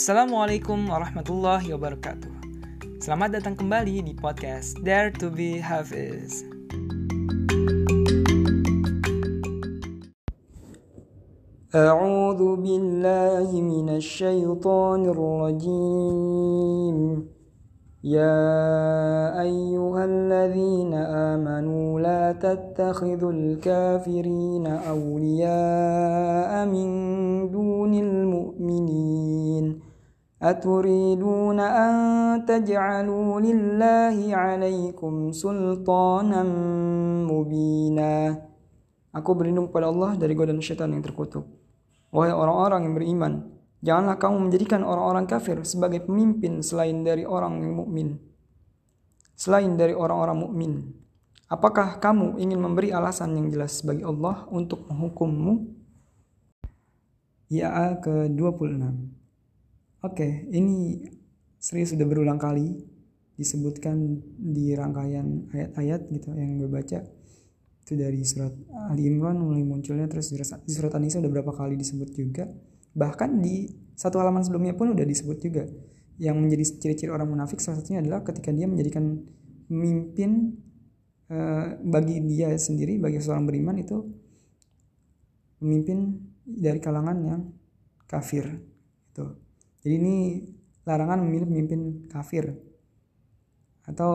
Assalamualaikum warahmatullahi wabarakatuh. Selamat datang kembali di podcast Dare to be Hafiz. أعوذ بالله من الشيطان الرجيم يا أيها الذين آمنوا لا تتخذوا الكافرين أولياء أتريدون أن تجعلوا لله عليكم سلطانا مبينا Aku berlindung pada Allah dari godaan syaitan yang terkutuk. Wahai orang-orang yang beriman, janganlah kamu menjadikan orang-orang kafir sebagai pemimpin selain dari orang yang mukmin. Selain dari orang-orang mukmin. Apakah kamu ingin memberi alasan yang jelas bagi Allah untuk menghukummu? Ya ke-26. Oke, ini serius sudah berulang kali disebutkan di rangkaian ayat-ayat gitu yang gue baca. Itu dari surat Ali Imran mulai munculnya terus di surat An-Nisa udah berapa kali disebut juga. Bahkan di satu halaman sebelumnya pun udah disebut juga. Yang menjadi ciri-ciri orang munafik salah satunya adalah ketika dia menjadikan pemimpin uh, bagi dia sendiri bagi seorang beriman itu pemimpin dari kalangan yang kafir itu jadi ini larangan memilih pemimpin kafir. Atau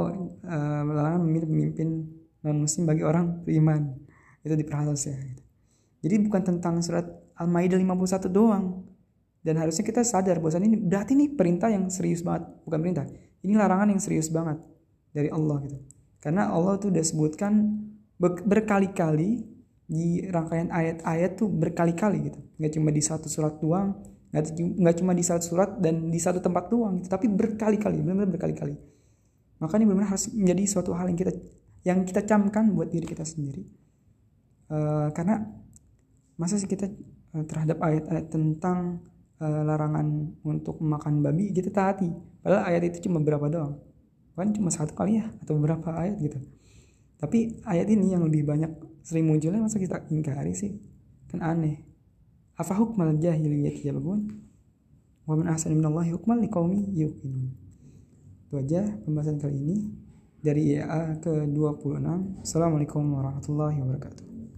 uh, larangan memilih pemimpin non muslim bagi orang beriman. Itu diperhalus ya gitu. jadi bukan tentang surat Al-Maidah 51 doang. Dan harusnya kita sadar bahwa ini berarti ini perintah yang serius banget bukan perintah. Ini larangan yang serius banget dari Allah gitu. Karena Allah tuh udah sebutkan berkali-kali di rangkaian ayat-ayat tuh berkali-kali gitu. Nggak cuma di satu surat doang nggak cuma di satu surat dan di satu tempat doang gitu, tapi berkali-kali benar-benar berkali-kali. Maka ini benar-benar harus menjadi suatu hal yang kita yang kita camkan buat diri kita sendiri. Uh, karena masa sih kita uh, terhadap ayat-ayat tentang uh, larangan untuk makan babi kita taati. Padahal ayat itu cuma berapa doang? Kan cuma satu kali ya atau beberapa ayat gitu. Tapi ayat ini yang lebih banyak sering munculnya masa kita ingkari sih. Kan aneh apa hukmal jahiliyah yabghun wa man ahsana minallahi hukman liqaumi yuqinun itu aja pembahasan kali ini dari EA ke-26. Assalamualaikum warahmatullahi wabarakatuh.